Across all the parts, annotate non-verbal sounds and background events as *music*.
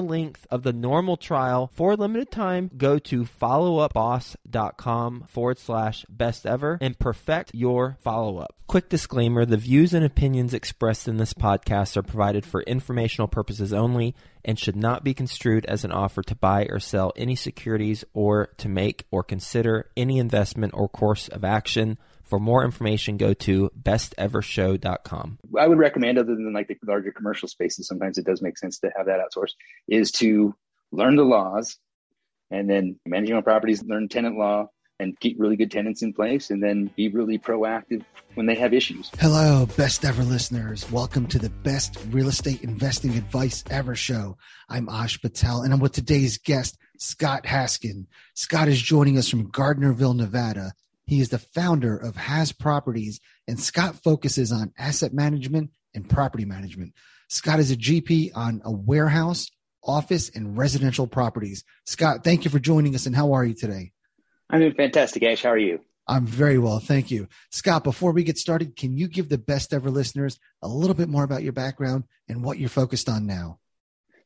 length of the normal trial for a limited time. Go to followupboss.com forward slash best ever and perfect your follow up. Quick disclaimer the views and opinions expressed in this podcast are provided for informational purposes only and should not be construed as an offer to buy or sell any securities or to make or consider any investment or course of action. For more information, go to bestevershow.com. I would recommend, other than like the larger commercial spaces, sometimes it does make sense to have that outsourced, is to learn the laws and then managing on properties, learn tenant law, and keep really good tenants in place and then be really proactive when they have issues. Hello, best ever listeners. Welcome to the best real estate investing advice ever show. I'm Ash Patel and I'm with today's guest, Scott Haskin. Scott is joining us from Gardnerville, Nevada. He is the founder of Has Properties and Scott focuses on asset management and property management. Scott is a GP on a warehouse, office, and residential properties. Scott, thank you for joining us and how are you today? I'm doing fantastic, Ash. How are you? I'm very well, thank you. Scott, before we get started, can you give the best ever listeners a little bit more about your background and what you're focused on now?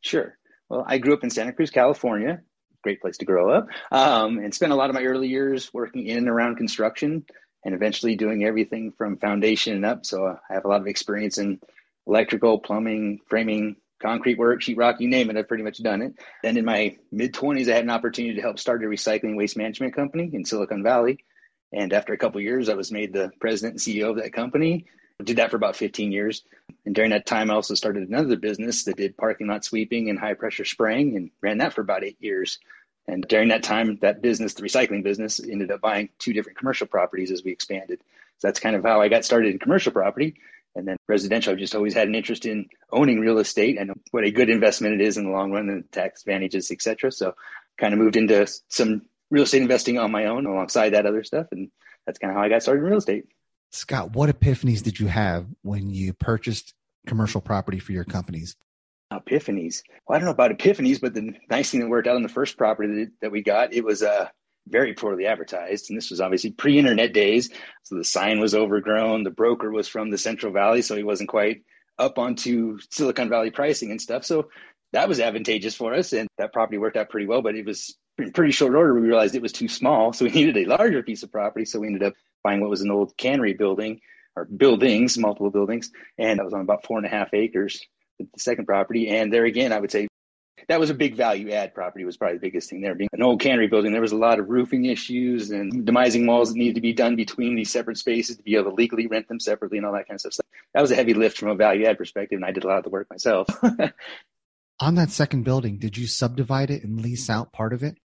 Sure. Well, I grew up in Santa Cruz, California. Great place to grow up. Um, and spent a lot of my early years working in and around construction and eventually doing everything from foundation and up. So I have a lot of experience in electrical, plumbing, framing, concrete work, sheetrock, you name it, I've pretty much done it. Then in my mid 20s, I had an opportunity to help start a recycling waste management company in Silicon Valley. And after a couple years, I was made the president and CEO of that company. Did that for about 15 years. And during that time, I also started another business that did parking lot sweeping and high pressure spraying and ran that for about eight years. And during that time, that business, the recycling business, ended up buying two different commercial properties as we expanded. So that's kind of how I got started in commercial property. And then residential, I've just always had an interest in owning real estate and what a good investment it is in the long run and the tax advantages, et cetera. So kind of moved into some real estate investing on my own alongside that other stuff. And that's kind of how I got started in real estate. Scott, what epiphanies did you have when you purchased commercial property for your companies? Epiphanies. Well, I don't know about epiphanies, but the nice thing that worked out on the first property that, we got, it was uh, very poorly advertised. And this was obviously pre internet days. So the sign was overgrown. The broker was from the Central Valley, so he wasn't quite up onto Silicon Valley pricing and stuff. So that was advantageous for us. And that property worked out pretty well, but it was in pretty short order. We realized it was too small. So we *laughs* needed a larger piece of property. So we ended up buying what was an old cannery building or buildings, multiple buildings. And that was on about four and a half acres, the second property. And there again, I would say that was a big value add property was probably the biggest thing there being an old cannery building there was a lot of roofing issues and demising walls that needed to be done between these separate spaces to be able to legally rent them separately and all that kind of stuff so that was a heavy lift from a value add perspective and i did a lot of the work myself *laughs* on that second building did you subdivide it and lease out part of it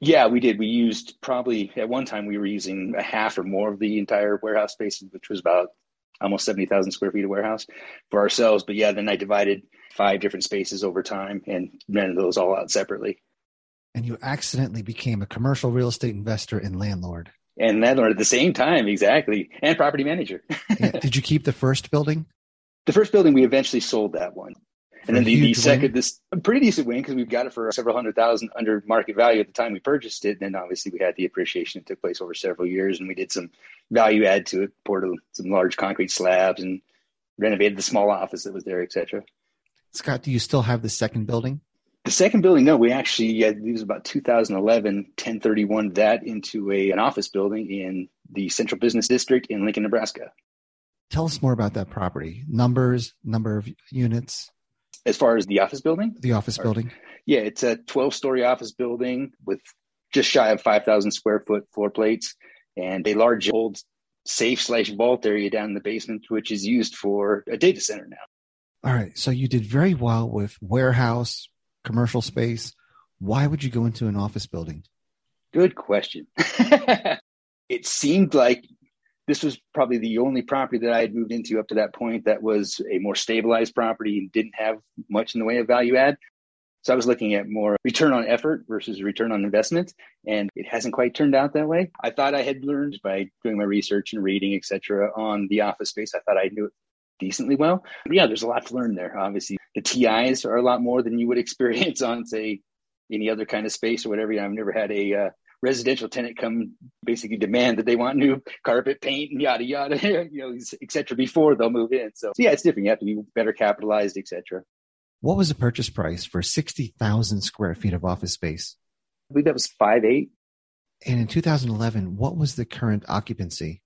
yeah we did we used probably at one time we were using a half or more of the entire warehouse space which was about almost 70,000 square feet of warehouse for ourselves. But yeah, then I divided five different spaces over time and rented those all out separately. And you accidentally became a commercial real estate investor and landlord. And landlord at the same time, exactly. And property manager. *laughs* yeah. Did you keep the first building? The first building, we eventually sold that one. And then the, the second, this a pretty decent win because we've got it for several hundred thousand under market value at the time we purchased it. And then obviously we had the appreciation that took place over several years, and we did some value add to it, poured some large concrete slabs, and renovated the small office that was there, etc. Scott, do you still have the second building? The second building, no, we actually, yeah, it was about 2011, 1031 that into a, an office building in the Central Business District in Lincoln, Nebraska. Tell us more about that property. Numbers, number of units. As far as the office building? The office or, building. Yeah, it's a 12 story office building with just shy of 5,000 square foot floor plates and a large old safe slash vault area down in the basement, which is used for a data center now. All right. So you did very well with warehouse, commercial space. Why would you go into an office building? Good question. *laughs* it seemed like this was probably the only property that I had moved into up to that point that was a more stabilized property and didn't have much in the way of value add. So I was looking at more return on effort versus return on investment, and it hasn't quite turned out that way. I thought I had learned by doing my research and reading, etc., on the office space. I thought I knew it decently well. But yeah, there's a lot to learn there. Obviously, the TIs are a lot more than you would *laughs* experience on, say, any other kind of space or whatever. I've never had a uh, residential tenant come basically demand that they want new carpet, paint, and yada yada, *laughs* you know, etc. Before they'll move in. So, so, yeah, it's different. You have to be better capitalized, etc. What was the purchase price for sixty thousand square feet of office space? I believe that was five eight. And in 2011, what was the current occupancy?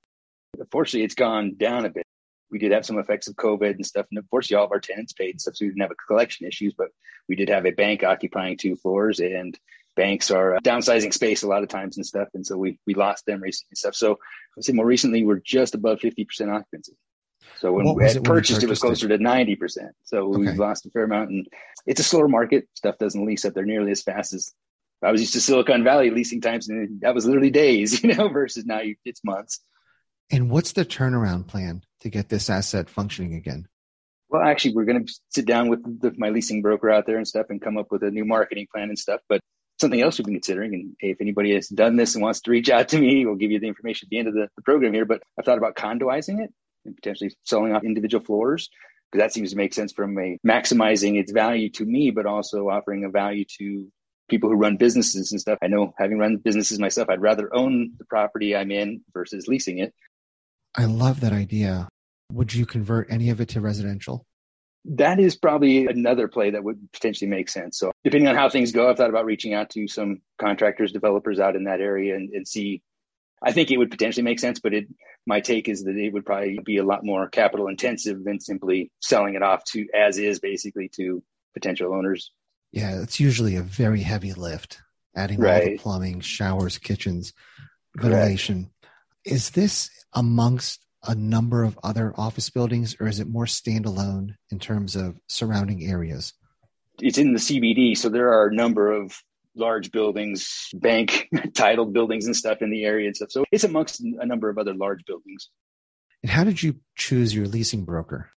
Unfortunately, it's gone down a bit we did have some effects of COVID and stuff. And of unfortunately, all of our tenants paid and stuff, so we didn't have a collection issues. But we did have a bank occupying two floors, and banks are uh, downsizing space a lot of times and stuff. And so we we lost them recently and stuff. So I would say more recently, we're just above fifty percent occupancy. So when we had purchased, it, was closer it? to ninety percent. So okay. we've lost a fair amount, and it's a slower market. Stuff doesn't lease up there nearly as fast as I was used to Silicon Valley leasing times, and that was literally days, *laughs* you know, versus now it's months. And what's the turnaround plan to get this asset functioning again? Well, actually, we're going to sit down with the, my leasing broker out there and stuff and come up with a new marketing plan and stuff. But something else we've been considering, and if anybody has done this and wants to reach out to me, we'll give you the information at the end of the, the program here. But I've thought about condoizing it and potentially selling off individual floors because that seems to make sense from a maximizing its value to me, but also offering a value to people who run businesses and stuff. I know having run businesses myself, I'd rather own the property I'm in versus leasing it. I love that idea. Would you convert any of it to residential? That is probably another play that would potentially make sense. So, depending on how things go, I've thought about reaching out to some contractors, developers out in that area and, and see. I think it would potentially make sense, but it, my take is that it would probably be a lot more capital intensive than simply selling it off to as is, basically to potential owners. Yeah, it's usually a very heavy lift, adding right. all the plumbing, showers, kitchens, ventilation. Correct. Is this amongst a number of other office buildings, or is it more standalone in terms of surrounding areas? It's in the CBD, so there are a number of large buildings, bank *laughs* titled buildings and stuff in the area and stuff. So it's amongst a number of other large buildings. And how did you choose your leasing broker?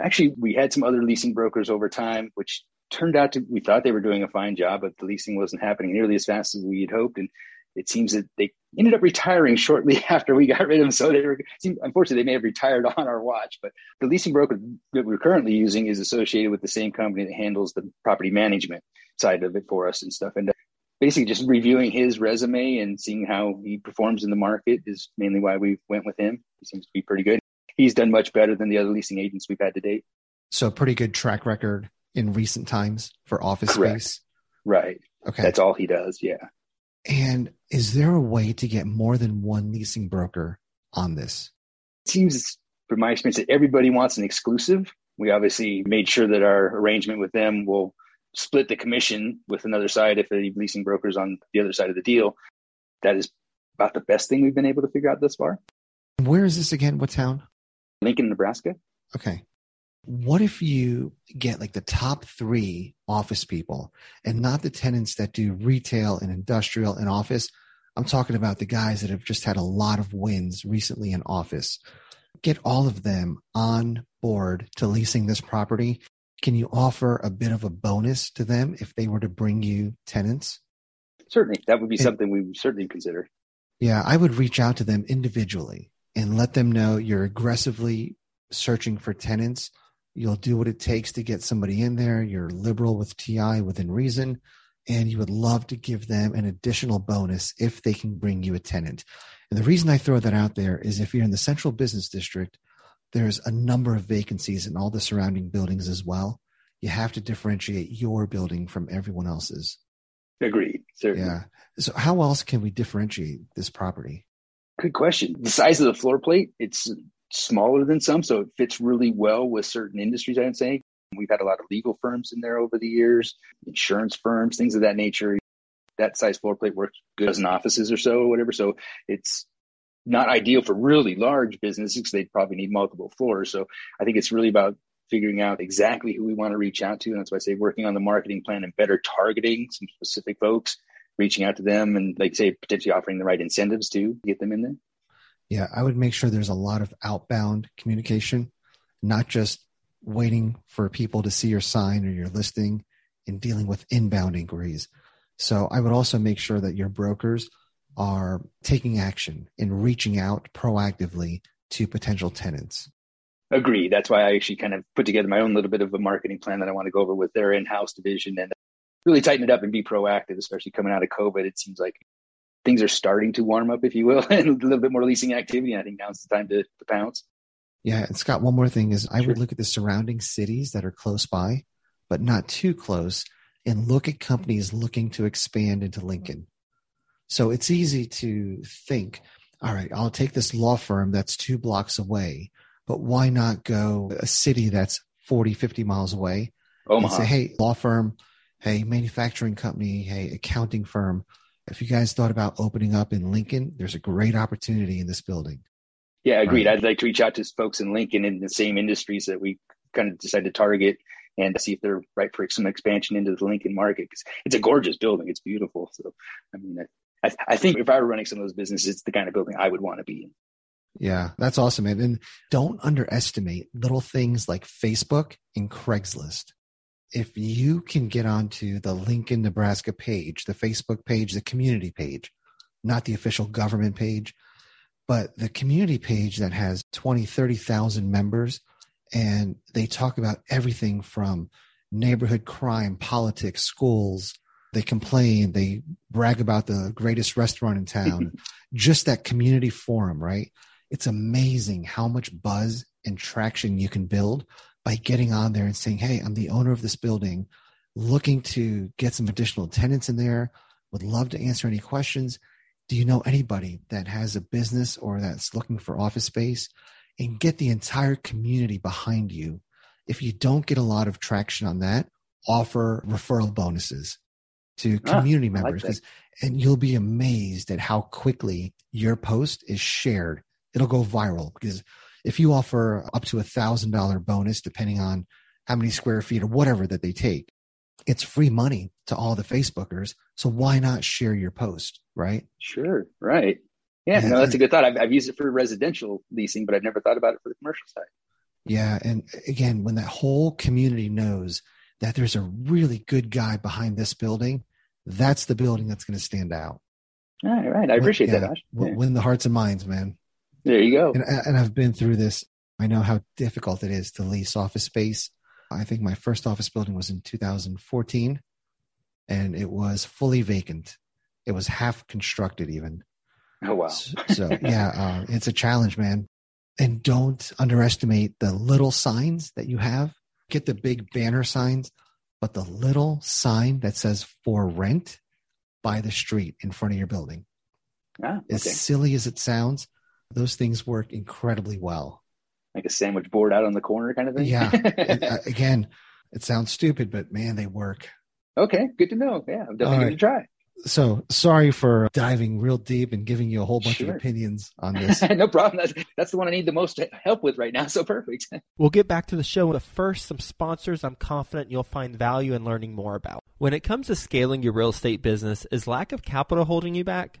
Actually, we had some other leasing brokers over time, which turned out to we thought they were doing a fine job, but the leasing wasn't happening nearly as fast as we had hoped. And it seems that they ended up retiring shortly *laughs* after we got rid of them. So they were, unfortunately, they may have retired *laughs* on our watch. But the leasing broker that we're currently using is associated with the same company that handles the property management side of it for us and stuff. And basically, just reviewing his resume and seeing how he performs in the market is mainly why we went with him. He seems to be pretty good. He's done much better than the other leasing agents we've had to date. So, pretty good track record in recent times for office Correct. space. Right. Okay. That's all he does. Yeah. And is there a way to get more than one leasing broker on this? It seems, from my experience, that everybody wants an exclusive. We obviously made sure that our arrangement with them will split the commission with another side if the leasing broker's on the other side of the deal. That is about the best thing we've been able to figure out thus far. Where is this again? What town? Lincoln, Nebraska. Okay. What if you get like the top three office people and not the tenants that do retail and industrial and office? I'm talking about the guys that have just had a lot of wins recently in office. Get all of them on board to leasing this property. Can you offer a bit of a bonus to them if they were to bring you tenants? Certainly. That would be and, something we would certainly consider. Yeah, I would reach out to them individually and let them know you're aggressively searching for tenants You'll do what it takes to get somebody in there. You're liberal with TI within reason, and you would love to give them an additional bonus if they can bring you a tenant. And the reason I throw that out there is if you're in the central business district, there's a number of vacancies in all the surrounding buildings as well. You have to differentiate your building from everyone else's. Agreed. Certainly. Yeah. So how else can we differentiate this property? Good question. The size of the floor plate, it's smaller than some, so it fits really well with certain industries, I'd say. We've had a lot of legal firms in there over the years, insurance firms, things of that nature. That size floor plate works good as offices or so, or whatever. So it's not ideal for really large businesses because they probably need multiple floors. So I think it's really about figuring out exactly who we want to reach out to. And that's why I say working on the marketing plan and better targeting some specific folks, reaching out to them and like say potentially offering the right incentives to get them in there. Yeah, I would make sure there's a lot of outbound communication, not just waiting for people to see your sign or your listing and dealing with inbound inquiries. So I would also make sure that your brokers are taking action and reaching out proactively to potential tenants. Agree. That's why I actually kind of put together my own little bit of a marketing plan that I want to go over with their in-house division and really tighten it up and be proactive, especially coming out of COVID. It seems like things are starting to warm up, if you will, *laughs* and a little bit more leasing activity. I think now's the time to, to pounce. Yeah, and Scott, one more thing is I sure. would look at the surrounding cities that are close by, but not too close, and look at companies looking to expand into Lincoln. So it's easy to think, all right, I'll take this law firm that's two blocks away, but why not go a city that's 40, 50 miles away Omaha. and say, hey, law firm, hey, manufacturing company, hey, accounting firm. If you guys thought about opening up in Lincoln, there's a great opportunity in this building. Yeah, agreed. Right. I'd like to reach out to folks in Lincoln in the same industries that we kind of decided to target and see if they're right for some expansion into the Lincoln market because it's a gorgeous building. It's beautiful. So, I mean, I, I think if I were running some of those businesses, it's the kind of building I would want to be in. Yeah, that's awesome, man. And don't underestimate little things like Facebook and Craigslist. If you can get onto the Lincoln, Nebraska page, the Facebook page, the community page, not the official government page, but the community page that has 20, 30,000 members, and they talk about everything from neighborhood crime, politics, schools. They complain, they brag about the greatest restaurant in town, *laughs* just that community forum, right? it's amazing how much buzz and traction you can build by getting on there and saying, Hey, I'm the owner of this building, looking to get some additional tenants in there, would love to answer any questions. Do you know anybody that has a business or that's looking for office space? And get the entire community behind you. If you don't get a lot of traction on that, offer referral bonuses to ah, community ah, members like and you'll be amazed at how quickly your post is shared it'll go viral because if you offer up to a thousand dollar bonus, depending on how many square feet or whatever that they take, it's free money to all the Facebookers. So why not share your post, right? Sure, right. Yeah, no, that's a good thought. I've, I've used it for residential leasing, but I've never thought about it for the commercial side. Yeah, and again, when that whole community knows that there's a really good guy behind this building, that's the building that's going to stand out. All right, right. I appreciate yeah, that, Ash. Yeah. Win the hearts and minds, man. There you go. And, and I've been through this. I know how difficult it is to lease office space. I think my first office building was in 2014 and it was fully vacant. It was half constructed, even. Oh, wow. so, so yeah, uh, it's a challenge, man. And don't underestimate the little signs that you have. Get the big banner signs, but the little sign that says for rent by the street in front of your building. Ah, okay. As silly as it sounds, those things work incredibly well. Like a sandwich board out on the corner kind of thing? Yeah. Uh, *laughs* again, it sounds stupid, but man, they work. Okay, good to know. Yeah, I'm definitely right. going to try. So sorry for diving real deep and giving you a whole bunch sure. of opinions on *laughs* this. no problem. That's, that's the one I need the most help with right now. So perfect. *laughs* we'll get back to the show. But first, some sponsors I'm confident you'll find value in learning more about. When it comes to scaling your real estate business, is lack of capital holding you back?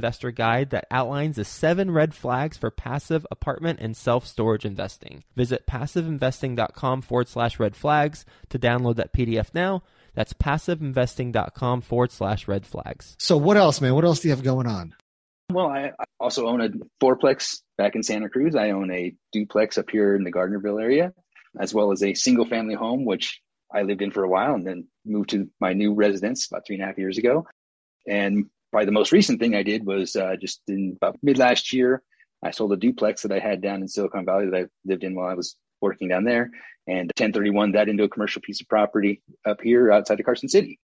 investor guide that outlines the seven red flags for passive apartment and self storage investing. Visit passiveinvesting.com forward slash red flags to download that PDF now. That's passiveinvesting.com forward slash red flags. So, what else, man? What else do you have going on? Well, I also own a fourplex back in Santa Cruz. I own a duplex up here in the Gardnerville area, as well as a single family home, which I lived in for a while and then moved to my new residence about three and a half years ago. And probably the most recent thing I did was uh, just in about mid last year, I sold a duplex that I had down in Silicon Valley that I lived in while I was working down there, and 1031 that into a commercial piece of property up here outside of Carson City.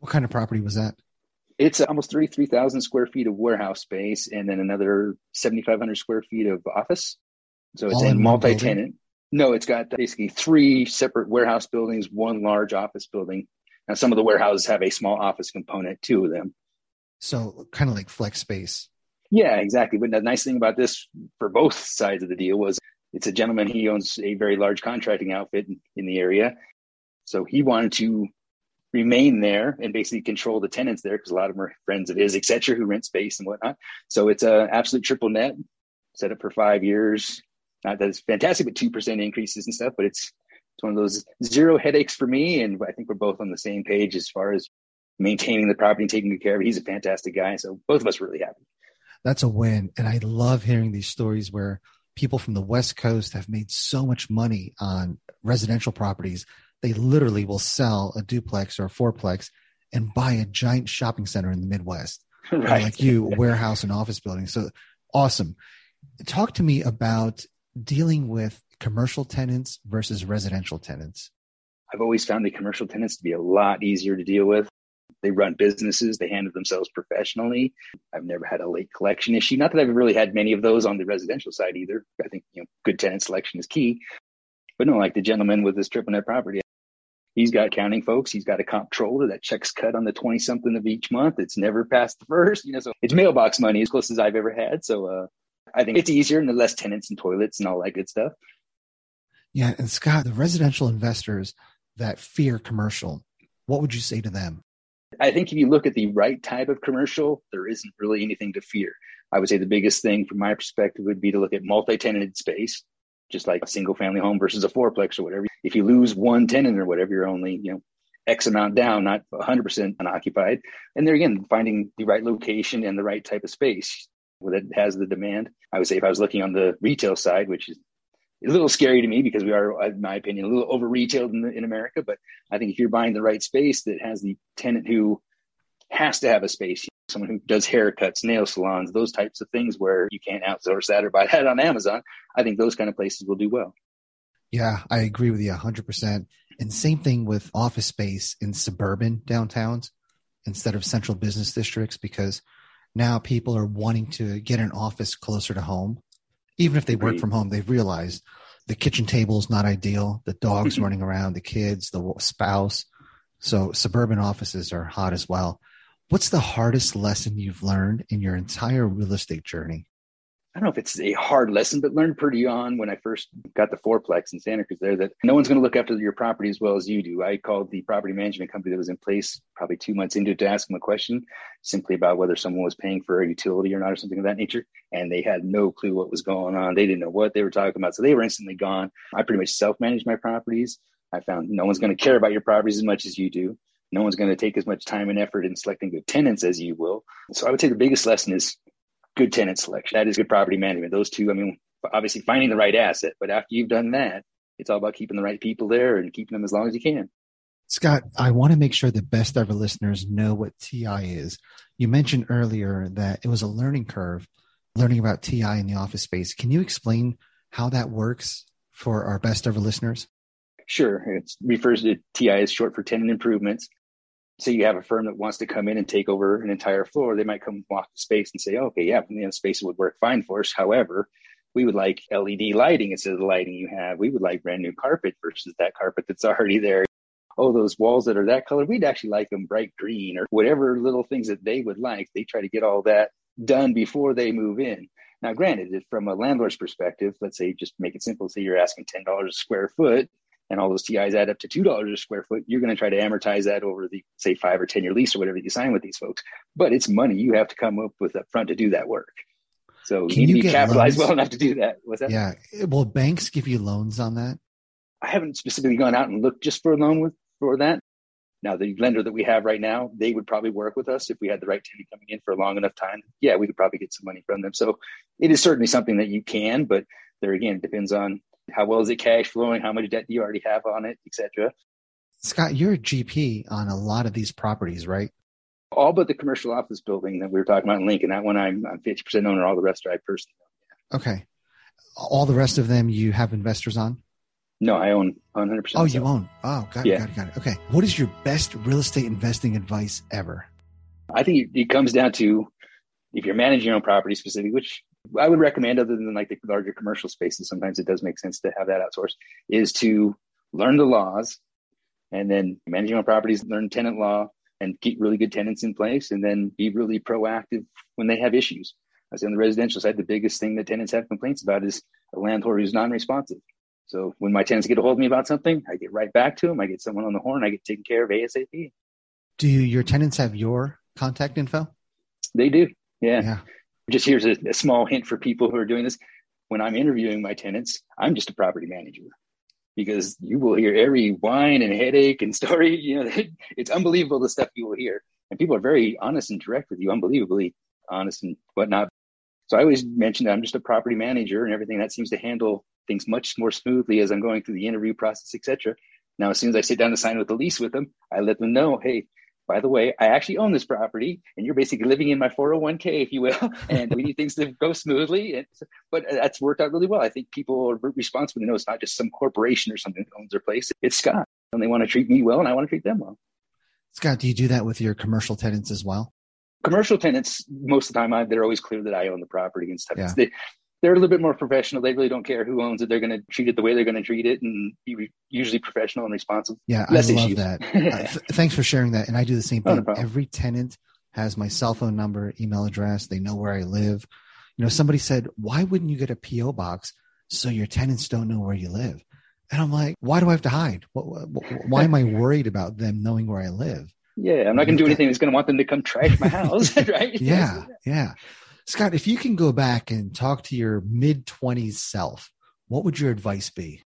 What kind of property was that? It's almost 33,000 square feet of warehouse space and then another 7,500 square feet of office. So it's All a multi tenant. No, it's got basically three separate warehouse buildings, one large office building. Now, some of the warehouses have a small office component, two of them. So, kind of like flex space. Yeah, exactly. But the nice thing about this for both sides of the deal was it's a gentleman. He owns a very large contracting outfit in, the area. So he wanted to remain there and basically control the tenants there because a lot of them are friends of his, et cetera, who rent space and whatnot. So it's a absolute triple net set up for five years. Not that it's fantastic, but 2% increases and stuff, but it's, it's one of those zero headaches for me. And I think we're both on the same page as far as maintaining the property and taking good care of it. He's a fantastic guy. So both of us are really happy. That's a win. And I love hearing these stories where people from the West Coast have made so much money on residential properties. They literally will sell a duplex or a fourplex and buy a giant shopping center in the Midwest. *laughs* Right. like you, warehouse and office buildings. So awesome. Talk to me about dealing with commercial tenants versus residential tenants. I've always found the commercial tenants to be a lot easier to deal with. They run businesses, they handle themselves professionally. I've never had a late collection issue. Not that I've really had many of those on the residential side either. I think you know good tenant selection is key. But no, like the gentleman with this triple net property, he's got accounting folks, he's got a comptroller that checks cut on the 20 something of each month. It's never past the first, you know, so it's mailbox money as close as I've ever had. So uh I think it's easier and the less tenants and toilets and all that good stuff. Yeah. And Scott, the residential investors that fear commercial, what would you say to them? I think if you look at the right type of commercial, there isn't really anything to fear. I would say the biggest thing from my perspective would be to look at multi-tenanted space, just like a single family home versus a fourplex or whatever. If you lose one tenant or whatever, you're only, you know, X amount down, not 100% unoccupied. And there again, finding the right location and the right type of space that has the demand. I would say if I was looking on the retail side, which is a little scary to me because we are, in my opinion, a little over retailed in, in America. But I think if you're buying the right space that has the tenant who has to have a space, someone who does haircuts, nail salons, those types of things where you can't outsource that or buy *laughs* that on Amazon, I think those kind of places will do well. Yeah, I agree with you 100%. And same thing with office space in suburban downtowns instead of central business districts because now people are wanting to get an office closer to home. Even if they work Agreed. from home, they've realized the kitchen table is not ideal, the dogs *laughs* running around, the kids, the spouse. So suburban offices are hot as well. What's the hardest lesson you've learned in your entire real estate journey? I don't know if it's a hard lesson, but learned pretty on when I first got the fourplex in Santa Cruz there that no one's going to look after your property as well as you do. I called the property management company that was in place probably two months into it to ask them a question simply about whether someone was paying for a utility or not or something of that nature. And they had no clue what was going on. They didn't know what they were talking about. So they were instantly gone. I pretty much self managed my properties. I found no one's going to care about your properties as much as you do. No one's going to take as much time and effort in selecting good tenants as you will. So I would say the biggest lesson is good tenant selection. That is good property management. Those two, I mean, obviously finding the right asset, but after you've done that, it's all about keeping the right people there and keeping them as long as you can. Scott, I want to make sure the best ever listeners know what TI is. You mentioned earlier that it was a learning curve, learning about TI in the office space. Can you explain how that works for our best ever listeners? Sure. It refers to TI as short for tenant improvements. So you have a firm that wants to come in and take over an entire floor. They might come walk the space and say, okay, yeah, know, space would work fine for us. However, we would like LED lighting instead of the lighting you have. We would like brand new carpet versus that carpet that's *laughs* already there oh, those walls that are that color, we'd actually like them bright green or whatever little things that they would like. They try to get all that done before they move in. Now, granted, from a landlord's perspective, let's say just make it simple, say you're asking $10 a square foot and all those TIs add up to $2 a square foot, you're going to try to amortize that over the, say, five or 10 year lease or whatever you sign with these folks. But it's money you have to come up with up front to do that work. So Can you need to be capitalized loans? well enough to do that. What's that? Yeah. Will banks give you loans on that? I haven't specifically gone out and looked just for a loan with for that. Now, the lender that we have right now, they would probably work with us if we had the right tenant coming in for a long enough time. Yeah, we could probably get some money from them. So it is certainly something that you can, but there again, it depends on how well is it cash flowing, how much debt do you already have on it, etc. Scott, you're a GP on a lot of these properties, right? All but the commercial office building that we were talking about in Lincoln. That one I'm, I'm 50% owner. All the rest are I personally own. Okay. All the rest of them you have investors on? No, I own 100%. Oh, you own. Oh, got it, yeah. got it, got it. Okay. What is your best real estate investing advice ever? I think it comes down to if you're managing your own property specifically, which I would recommend other than like the larger commercial spaces, sometimes it does make sense to have that outsourced, is to learn the laws and then manage your own properties, learn tenant law and keep really good tenants in place and then be really proactive when they have issues. I say on the residential side, the biggest thing that tenants have complaints about is a landlord who's non-responsive. So when my tenants get a hold of me about something, I get right back to them. I get someone on the horn. I get taken care of ASAP. Do your tenants have your contact info? They do. Yeah. yeah. Just here's a, a small hint for people who are doing this. When I'm interviewing my tenants, I'm just a property manager because you will hear every whine and headache and *laughs* story. You know, *laughs* it's unbelievable the stuff you will hear. And people are very honest and direct with you, unbelievably honest and whatnot. So I always mention that I'm just a property manager and everything that seems to handle things much more smoothly as I'm going through the interview process, etc. Now, as soon as I sit down to sign with the lease with them, I let them know, hey, by the way, I actually own this property, and you're basically living in my 401k, if you will, *laughs* and we need things to go smoothly. And, but uh, that's worked out really well. I think people are responsible to know it's not just some corporation or something that owns their place. It's Scott, and they want to treat me well, and I want to treat them well. Scott, do you do that with your commercial tenants as well? Commercial tenants, most of the time, I, they're always clear that I own the property and stuff. Yeah. They, they're a little bit more professional. They really don't care who owns it. They're going to treat it the way they're going to treat it and be usually professional and responsive. Yeah, Less I love issues. that. *laughs* uh, th- thanks for sharing that. And I do the same thing. No Every tenant has my cell phone number, email address. They know where I live. You know, somebody said, why wouldn't you get a PO box so your tenants don't know where you live? And I'm like, why do I have to hide? Why am I *laughs* worried about them knowing where I live? Yeah, I'm not going to do anything that's going to want them to come trash my house, *laughs* right? yeah, yeah. Scott, if you can go back and talk to your mid 20s self, what would your advice be?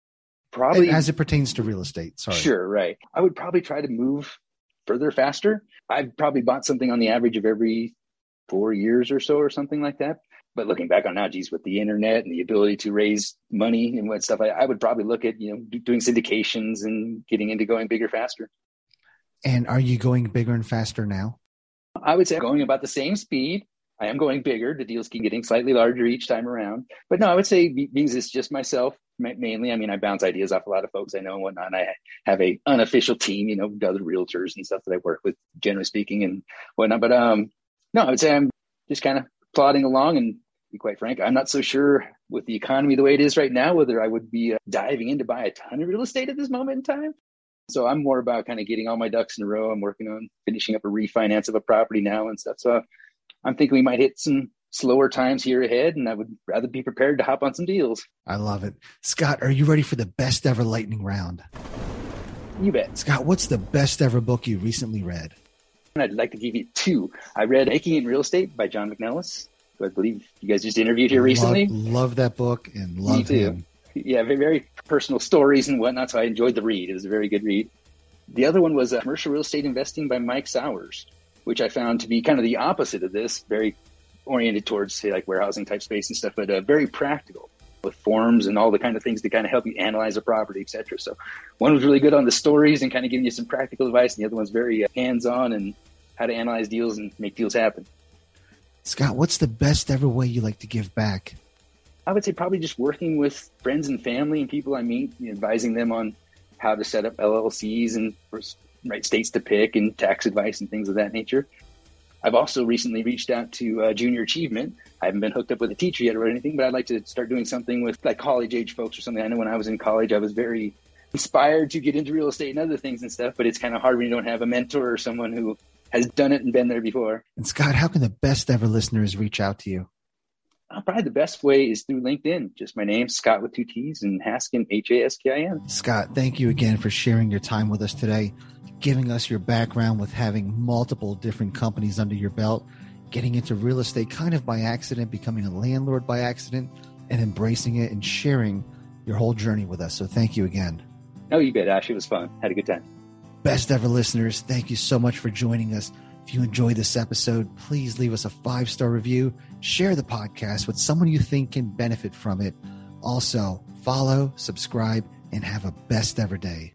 Probably as it pertains to real estate. Sorry. Sure, right. I would probably try to move further faster. I've probably bought something on the average of every four years or so or something like that. But looking back on now, geez, with the internet and the ability to raise money and what stuff, I, I would probably look at, you know, doing syndications and getting into going bigger faster. And are you going bigger and faster now? I would say going about the same speed. I am going bigger. The deals keep getting slightly larger each time around. But no, I would say because it's just myself mainly. I mean, I bounce ideas off a lot of folks I know and whatnot. I have a unofficial team, you know, other realtors and stuff that I work with, generally speaking, and whatnot. But um, no, I would say I'm just kind of plodding along. And be quite frank, I'm not so sure with the economy the way it is right now whether I would be uh, diving in to buy a ton of real estate at this moment in time. So I'm more about kind of getting all my ducks in a row. I'm working on finishing up a refinance of a property now and stuff. So I'm thinking we might hit some slower times here ahead, and I would rather be prepared to hop on some deals. I love it. Scott, are you ready for the best ever lightning round? You bet. Scott, what's the best ever book you recently read? I'd like to give you two. I read Making in Real Estate by John McNellis, who I believe you guys just interviewed here recently. Love, love that book and love him. Yeah, very, very personal stories and whatnot. So I enjoyed the read. It was a very good read. The other one was uh, Commercial Real Estate Investing by Mike Sowers, which I found to be kind of the opposite of this, very oriented towards say like warehousing type space and stuff, but uh, very practical with forms and all the kind of things to kind of help you analyze a property, etc. So one was really good on the stories and kind of giving you some practical advice, and the other one's very uh, hands-on and how to analyze deals and make deals happen. Scott, what's the best ever way you like to give back? I would say probably just working with friends and family and people I meet, advising them on how to set up LLCs and right states to pick and tax advice and things of that nature. I've also recently reached out to uh, Junior Achievement. I haven't been hooked up with a teacher yet or anything, but I'd like to start doing something with like college age folks or something. I know when I was in college, I was very inspired to get into real estate and other things and stuff, but it's kind of hard when you don't have a mentor or someone who has done it and been there before. And Scott, how can the best ever listeners reach out to you? Uh, probably the best way is through LinkedIn. Just my name, Scott with two T's, and Haskin, H A S K I N. Scott, thank you again for sharing your time with us today, giving us your background with having multiple different companies under your belt, getting into real estate kind of by accident, becoming a landlord by accident, and embracing it and sharing your whole journey with us. So thank you again. Oh, you bet, Ash. It was fun. Had a good time. Best ever listeners, thank you so much for joining us. If you enjoyed this episode, please leave us a five star review, share the podcast with someone you think can benefit from it. Also, follow, subscribe, and have a best ever day.